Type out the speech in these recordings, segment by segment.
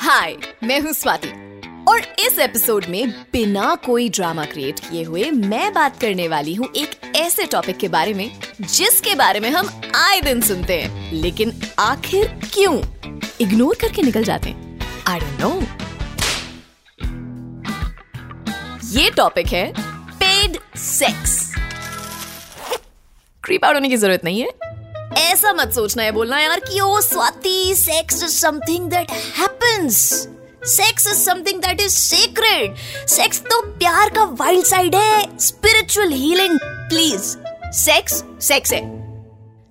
हाय मैं हूँ स्वाति। और इस एपिसोड में बिना कोई ड्रामा क्रिएट किए हुए मैं बात करने वाली हूँ एक ऐसे टॉपिक के बारे में, जिसके बारे में हम आए दिन सुनते हैं। लेकिन आखिर क्यों? इग्नोर करके निकल जाते हैं। आई डोंट नो ये टॉपिक है पेड सेक्स क्रीप आउट होने की ज़रूरत नहीं है। ऐसा मत सोचना है बोलना यार कि ओ Swati sex is something that happens sex is something that is secret sex तो प्यार का वाइल्ड साइड है spiritual healing please sex sex है.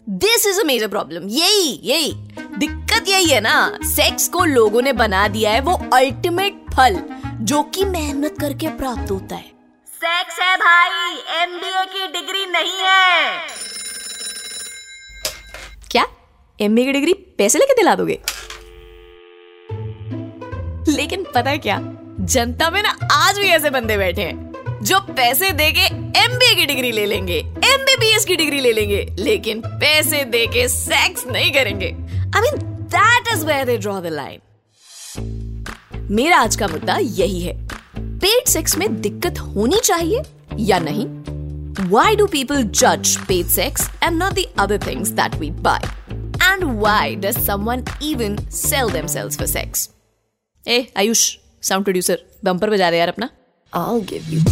This is a major problem यही यही. दिक्कत यही है ना सेक्स को लोगों ने बना दिया है वो अल्टीमेट फल, जो कि मेहनत करके प्राप्त होता है. सेक्स है भाई एमबीए की डिग्री नहीं है. एमबीए की डिग्री पैसे लेके दिला दोगे। लेकिन पता है क्या? जनता में ना आज भी ऐसे बंदे बैठे हैं, जो पैसे देके एमबीए की डिग्री ले लेंगे एमबीबीएस की डिग्री ले लेंगे, लेकिन पैसे देके सेक्स नहीं करेंगे। I mean that is where they draw the line मेरा आज का मुद्दा यही है पेड सेक्स में दिक्कत होनी चाहिए या नहीं? Why do people judge paid sex and not the other things that we buy? And why does someone even sell themselves for sex? A Ayush sound producer bumper बजा दे यार अपना I'll give you.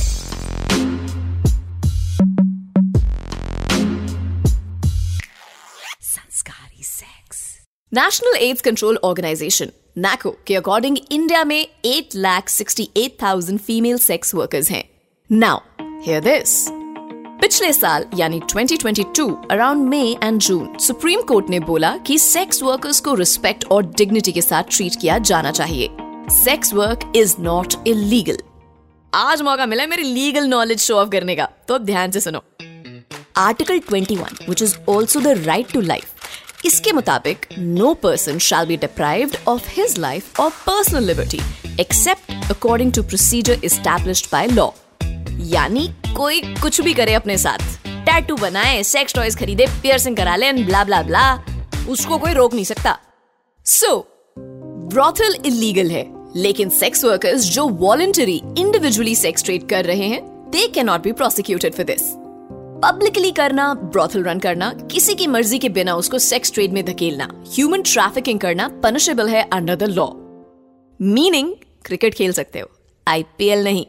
संस्कारी sex National AIDS Control Organisation NACO के according India में 8 lakh 68,000 female sex workers हैं now here this पिछले साल, यानी 2022 around May and June Supreme Court ने बोला कि सेक्स वर्कर्स को रिस्पेक्ट और डिग्निटी के साथ ट्रीट किया जाना चाहिए। Sex work is not illegal आज मौका मिला मेरी लीगल नॉलेज शो ऑफ़ करने का। तो अब ध्यान से सुनो। Article 21 which is also the right to life, इसके मुताबिक no person shall be deprived of his life और personal liberty except according to procedure established by law यानी कोई कुछ भी करे अपने साथ। टैटू बनाए सेक्स टॉयज खरीदे पियर्सिंग करा ले ब्ला ब्ला ब्ला उसको कोई रोक नहीं सकता। सो ब्रॉथल इलीगल है। लेकिन सेक्स वर्कर्स जो वॉलंटरी इंडिविजुअली सेक्स ट्रेड कर रहे हैं they can not be prosecuted for this publicly करना ब्रॉथल रन करना, किसी की मर्ज़ी के बिना उसको सेक्स ट्रेड में धकेलना। ह्यूमन ट्रैफिकिंग करना पनिशेबल है under the law meaning cricket खेल सकते हो। आईपीएल नहीं।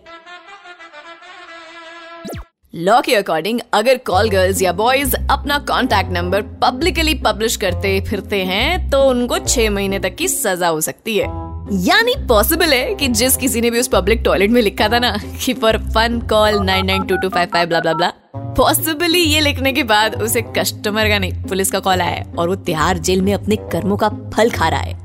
लॉ के अकॉर्डिंग अगर कॉल गर्ल्स या बॉयज़ अपना कॉन्टैक्ट नंबर पब्लिकली पब्लिश करते फिरते हैं तो उनको छह महीने तक की सजा हो सकती है। यानी पॉसिबल है कि जिस किसी ने भी उस पब्लिक टॉयलेट में लिखा था ना, कि for fun call nine nine two two five five blah blah blah possibly ये लिखने के बाद उसे कस्टमर का नहीं, पुलिस का कॉल आया और वो तिहाड़ जेल में अपने कर्मों का फल खा रहा है।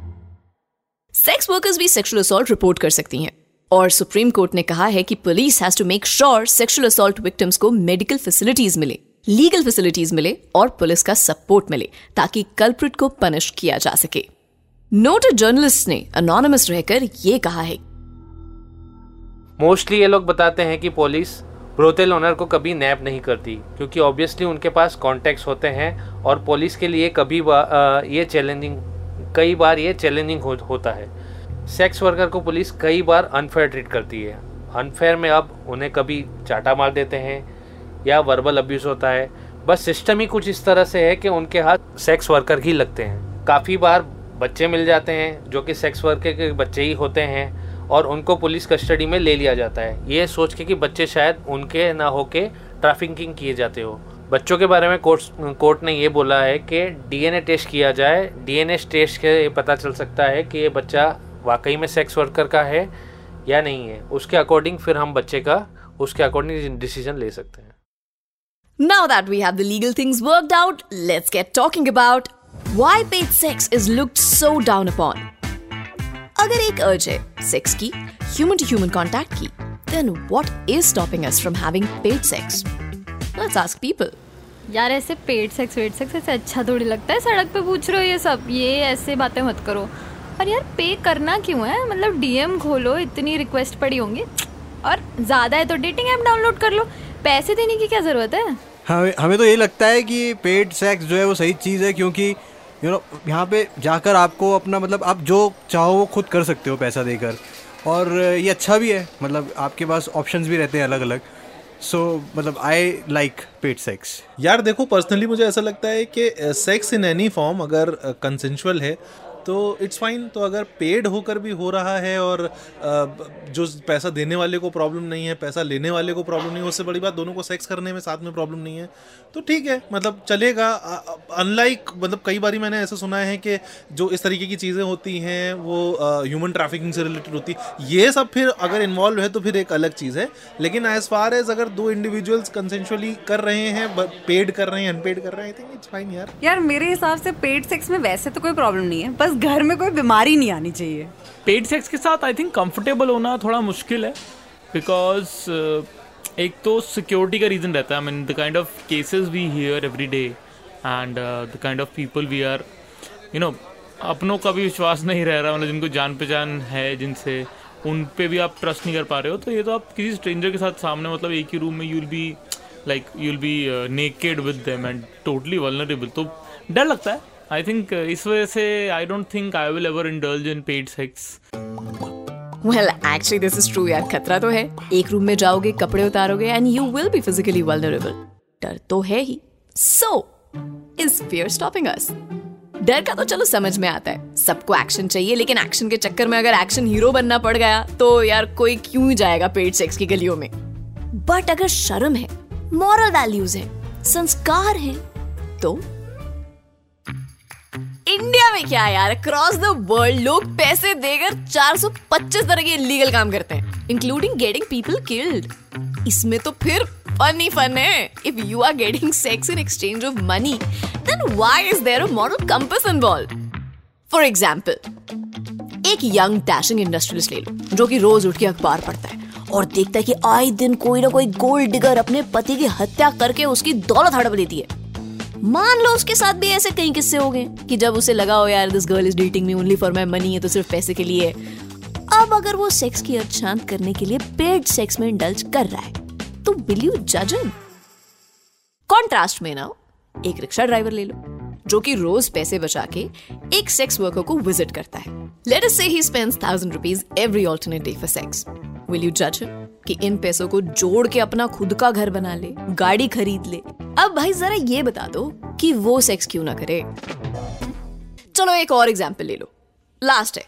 सेक्स वर्कर्स भी सेक्सुअल असॉल्ट रिपोर्ट कर सकती हैं। और सुप्रीम कोर्ट ने कहा है कि police has to make sure sexual assault victims को मेडिकल फैसिलिटीज़ मिले लीगल फैसिलिटीज़ मिले और पुलिस का सपोर्ट मिले ताकि कल्प्रिट को पनिश किया जा सके। नोटेड जर्नलिस्ट ने अनोनिमस रहकर ये कहा है। मोस्टली ये लोग बताते हैं कि पुलिस ब्रोथेल ओनर को कभी नैप नहीं करती क्योंकि ऑब्वियसली उनके पास कॉन्टेक्ट्स होते हैं और पुलिस के लिए कभी बा, ये चैलेंजिंग कई बार ये चैलेंजिंग हो, होता है। सेक्स वर्कर को पुलिस कई बार अनफेयर ट्रीट करती है। अनफेयर में अब उन्हें कभी चाटा मार देते हैं या वर्बल अब्यूज़ होता है। बस सिस्टम ही कुछ इस तरह से है कि उनके हाथ सेक्स वर्कर ही लगते हैं। काफ़ी बार बच्चे मिल जाते हैं जो कि सेक्स वर्कर के बच्चे ही होते हैं और उनको पुलिस कस्टडी में ले लिया जाता है। ये सोच के कि बच्चे शायद उनके ना होके ट्रैफिकिंग किए जाते हो। बच्चों के बारे में कोर्ट कोर्ट ने ये बोला है कि डीएनए टेस्ट किया जाए। डीएनए टेस्ट के पता चल सकता है कि ये बच्चा वाकई में सेक्स वर्कर का है या नहीं है उसके अकॉर्डिंग फिर हम बच्चे का उसके अकॉर्डिंग डिसीज़न ले सकते हैं Now that we have the legal things worked out, let's get talking about why paid sex is looked so down upon. अगर एक अर्ज़ है सेक्स की ह्यूमन टू ह्यूमन कांटेक्ट की then what is stopping us from having paid sex? Let's ask people. यार ऐसे पेट sex wait sex ऐसे अच्छा थोड़ी लगता है सड़क पे पूछ रहे हो ये सब ये ऐसे बातें मत करो और यार पे करना क्यों है? मतलब डीएम खोलो इतनी रिक्वेस्ट पड़ी होंगी। और ज़्यादा है तो डेटिंग ऐप डाउनलोड कर लो। पैसे देने की क्या ज़रूरत है? हमें हमें तो ये लगता है कि पेड सेक्स जो है वो सही चीज़ है क्योंकि यू नो यहाँ पे जाकर आपको अपना मतलब आप जो चाहो वो खुद कर सकते हो पैसा देकर। और ये अच्छा भी है मतलब आपके पास ऑप्शंस भी रहते हैं अलग अलग सो so, मतलब आई लाइक पेड सेक्स यार देखो पर्सनली मुझे ऐसा लगता है कि सेक्स इन एनी फॉर्म अगर कंसेंशुअल है तो इट्स फाइन तो अगर पेड होकर भी हो रहा है और जो पैसा देने वाले को प्रॉब्लम नहीं है, पैसा लेने वाले को प्रॉब्लम नहीं है, उससे बड़ी बात दोनों को सेक्स करने में साथ में प्रॉब्लम नहीं है तो ठीक है मतलब चलेगा। अनलाइक मतलब कई बार मैंने ऐसा सुना है कि जो इस तरीके की चीज़ें होती हैं, वो ह्यूमन ट्रैफिकिंग से रिलेटेड होती ये सब फिर अगर इन्वॉल्व है तो फिर एक अलग चीज़ है, लेकिन एज फार एज अगर दो इंडिविजुअल्स कंसेंशुअली कर रहे हैं पेड कर रहे हैं अनपेड कर रहे हैं आई थिंक इट्स फाइन यार। यार, मेरे हिसाब से पेड सेक्स में वैसे तो कोई प्रॉब्लम नहीं है, बस बस घर में कोई बीमारी नहीं आनी चाहिए। पेड सेक्स के साथ आई थिंक कंफर्टेबल होना थोड़ा मुश्किल है बिकॉज़ uh, एक तो सिक्योरिटी का रीज़न रहता है। I mean the kind of cases we hear every day and the kind of people we are you know अपनों का भी विश्वास नहीं रह रहा मतलब जिनको जान पहचान है जिनसे उन पे भी आप ट्रस्ट नहीं कर पा रहे हो तो ये तो आप किसी स्ट्रेंजर के साथ सामने मतलब एक ही रूम में you'll be like you'll be naked with them and totally vulnerable तो डर लगता है। आई थिंक uh, इस वजह से I don't think I will ever indulge in paid sex well actually this is true यार। खतरा तो है। एक रूम में जाओगे कपड़े उतारोगे and you will be physically vulnerable डर तो है ही। So is fear stopping us डर का तो चलो समझ में आता है। सबको एक्शन चाहिए लेकिन एक्शन के चक्कर में अगर एक्शन हीरो बनना पड़ गया तो यार कोई क्यों ही जाएगा पेड सेक्स की गलियों में? बट अगर शर्म है मॉरल वैल्यूज़ है संस्कार है तो में क्या यार? अक्रॉस द वर्ल्ड लोग पैसे देकर 425 तरह के इलीगल काम करते हैं इंक्लूडिंग गेटिंग पीपल किल्ड इसमें तो फिर फन ही फन है। If you are getting sex in exchange of money then why is there a moral compass involve for example एक यंग डैशिंग इंडस्ट्रियलिस्ट ले लो, जो कि रोज उठ के अखबार पढ़ता है और देखता है कि आए दिन कोई ना कोई गोल्ड डिगर अपने पति की हत्या करके उसकी दौलत हड़प लेती है। मान लो उसके साथ भी ऐसे कई किस्से हो गए कि जब उसे लगा हो यार this girl is dating me only for my money है तो सिर्फ़ पैसे के लिए अब अगर वो सेक्स की अर्थ शांत करने के लिए पेड सेक्स में इंडल्ज कर रहा है तो विल यू जज हिम कॉन्ट्रास्ट में ना एक रिक्शा ड्राइवर ले लो, जो कि रोज पैसे बचा के एक सेक्स वर्कर को विज़िट करता है। Let us say he spends thousand rupees every alternate day for sex will you जज हिम कि इन पैसों को जोड़ के अपना खुद का घर बना ले, गाड़ी खरीद ले। अब भाई जरा ये बता दो कि वो सेक्स क्यों ना करे। चलो एक और एग्ज़ाम्पल ले लो। लास्ट है।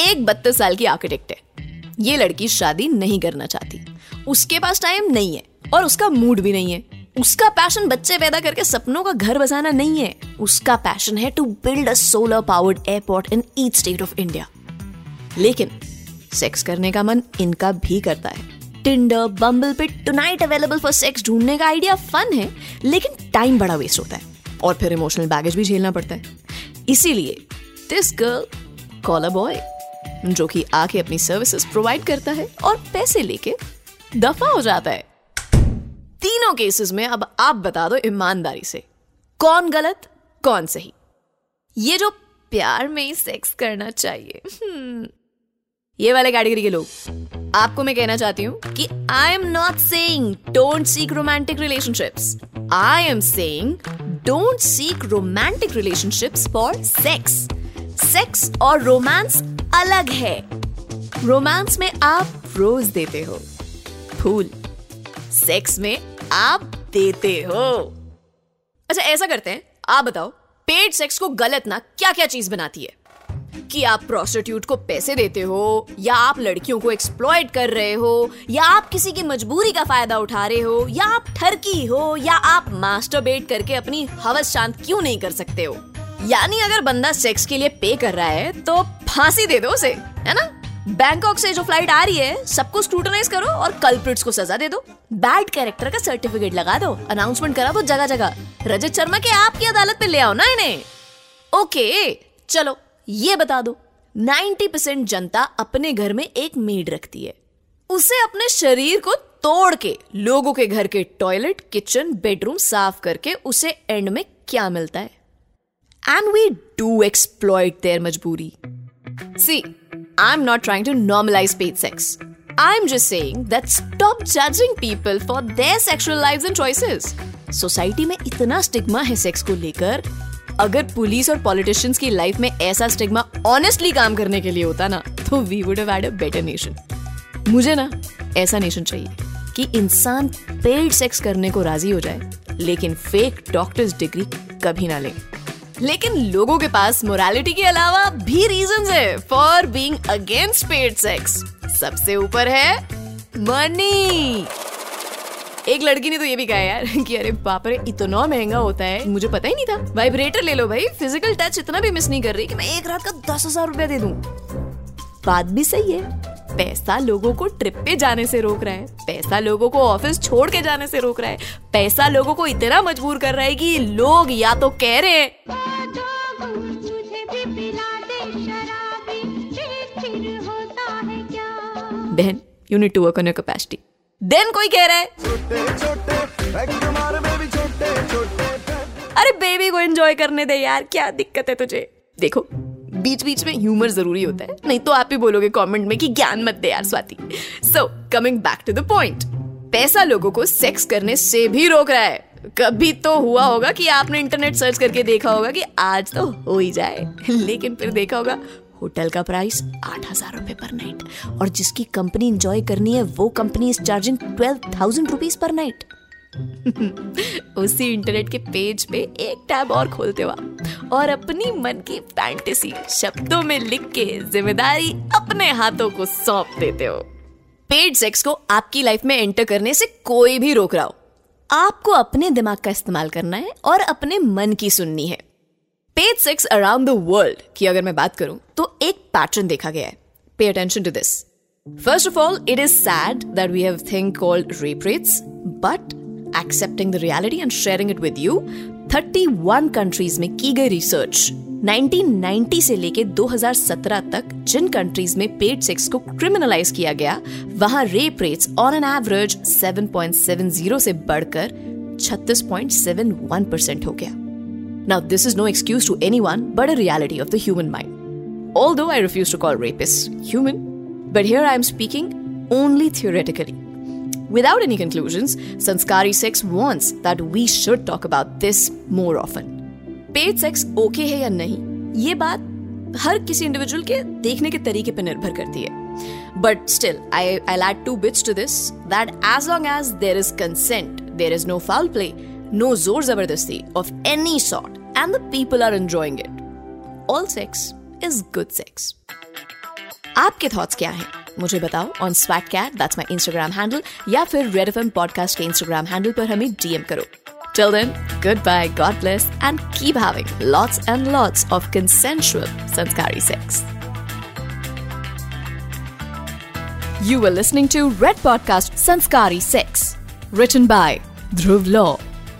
एक बत्तीस साल की आर्किटेक्ट है। ये लड़की शादी नहीं करना चाहती। उसके पास टाइम नहीं है और उसका मूड भी नहीं है। उसका पैशन बच्चे पैदा करके सपनों का घर बसाना नहीं है। उसका पैशन है to build a solar powered airport in each state of India लेकिन सेक्स करने का मन इनका भी करता है। टिंडर बम्बल पे टुनाइट अवेलेबल फॉर सेक्स ढूँढने का आइडिया फन है लेकिन टाइम बड़ा वेस्ट होता है और फिर इमोशनल बैगेज भी झेलना पड़ता है। इसीलिए this girl call a boy जो कि आके अपनी सर्विसेज़ प्रोवाइड करता है और पैसे लेके दफ़ा हो जाता है। तीनों केसेस में अब आप बता दो ईमानदारी से कौन गलत कौन सही। ये जो प्यार में ही सेक्स करना चाहिए। हम्म, ये वाले कैटेगरी के लोग। आपको मैं कहना चाहती हूँ कि I am not saying don't seek romantic relationships I am saying don't seek romantic relationships for sex sex और रोमांस अलग है। रोमांस में आप रोज देते हो। फूल। सेक्स में आप देते हो। अच्छा ऐसा करते हैं। आप बताओ पेड सेक्स को गलत ना क्या क्या चीज़ बनाती है? कि आप प्रोस्टिट्यूट को पैसे देते हो, या आप लड़कियों को एक्सप्लॉयट कर रहे हो, या आप किसी की मजबूरी का फ़ायदा उठा रहे हो, या आप ठरकी हो, या आप मास्टरबेट करके अपनी हवस शांत क्यों नहीं कर सकते हो? यानी अगर बंदा सेक्स के लिए पे कर रहा है तो फांसी दे दो उसे, है ना? बैंकॉक से जो फ़्लाइट आ रही है, सबको स्क्रूटनाइज करो और कल्प्रिट्स को सजा दे दो। बैड कैरेक्टर का सर्टिफिकेट लगा दो अनाउंसमेंट करा दो जगह जगह रजत शर्मा के आपकी अदालत पे ले आओ ना इन्हें। ओके चलो। ये बता दो 90 परसेंट जनता अपने घर में एक मेड रखती है। उसे अपने शरीर को तोड़ के, लोगों के घर के टॉयलेट, किचन, बेडरूम साफ़ करके उसे एंड में क्या मिलता है? And we do exploit their मजबूरी। See I am not trying to normalise paid sex I am just saying that stop judging people for their sexual lives and choices society में इतना स्टिग्मा है sex को लेकर। अगर police और politicians की life में ऐसा स्टिग्मा ऑनेस्टली काम करने के लिए होता ना तो we would have had a better nation मुझे ना, ऐसा नेशन चाहिए कि इंसान पेड सेक्स करने को राज़ी हो जाए, लेकिन फेक डॉक्टर्स डिग्री कभी ना ले। लेकिन लोगों के पास मोरालिटी के अलावा भी रीजंस है for being against paid sex सबसे ऊपर है मनी एक लड़की ने तो ये भी कहा यार कि अरे बाप रे, इतना महँगा होता है। मुझे पता ही नहीं था। वाइब्रेटर ले लो भाई। फ़िज़िकल टच इतना भी मिस नहीं कर रही कि मैं एक रात का दस हज़ार रुपया दे दूँ। बात भी सही है। पैसा लोगों को ट्रिप पे जाने से रोक रहा है। पैसा लोगों को ऑफ़िस छोड़ के जाने से रोक रहा है। पैसा लोगों को इतना मजबूर कर रहा है कि लोग या तो कह रहे हैं, बहन you need to work on your capacity then कोई कह रहा है। अरे बेबी को एंजॉय करने दे यार, क्या दिक्कत है तुझे? देखो बीच बीच में ह्यूमर ज़रूरी होता है, नहीं तो आप ही बोलोगे कमेंट में कि ज्ञान मत दे यार, Swati. So coming back to the point पैसा लोगों को सेक्स करने से भी रोक रहा है। कभी तो हुआ होगा कि आपने इंटरनेट सर्च करके देखा होगा कि आज तो हो ही जाए, लेकिन फिर देखा होगा होटल का प्राइस आठ हज़ार रुपए पर नाइट। और जिसकी कंपनी इंजॉय करनी है, वो company is charging twelve thousand rupees per night. उसी इंटरनेट के पेज पे एक टैब और खोलते हो आप। और अपनी मन की फैंटेसी शब्दों में लिख के ज़िम्मेदारी अपने हाथों को सौंप देते हो। पेड सेक्स को आपकी लाइफ में एंटर करने से कोई भी रोक रहा हो। आपको अपने दिमाग का इस्तेमाल करना है और अपने मन की सुननी है। Paid sex around the world की अगर मैं बात करूँ तो एक पैटर्न देखा गया है। Pay attention to this first of all it is sad that we have thing called rape rates but accepting the reality and sharing it with you 31 countries में की गई रिसर्च 1990 से लेके 2017 तक जिन कंट्रीज़ में पेड सेक्स को criminalise किया गया, वहाँ rape rates on an average 7.70 से बढ़कर 36.71 परसेंट हो गया। Now, this is no excuse to anyone, but a reality of the human mind. Although I refuse to call rapists human, but here I am speaking only theoretically. Without any conclusions, Sanskari Sex wants that we should talk about this more often. Paid sex okay है या नहीं ये बात हर किसी individual के देखने के तरीके पर निर्भर करती है but still I I lad to bits to this that as long as there is consent there is no foul play no zor zabardasti of any sort, and the people are enjoying it. All sex is good sex. आपके thoughts क्या हैं मुझे बताओ on Swat Kat that's my Instagram handle या फिर red F podcast के Instagram handle पर हमें डीएम करो Till then, goodbye, God bless, and keep having lots and lots of consensual Sanskari sex. You were listening to Red Podcast Sanskari Sex, written by Dhruv Law.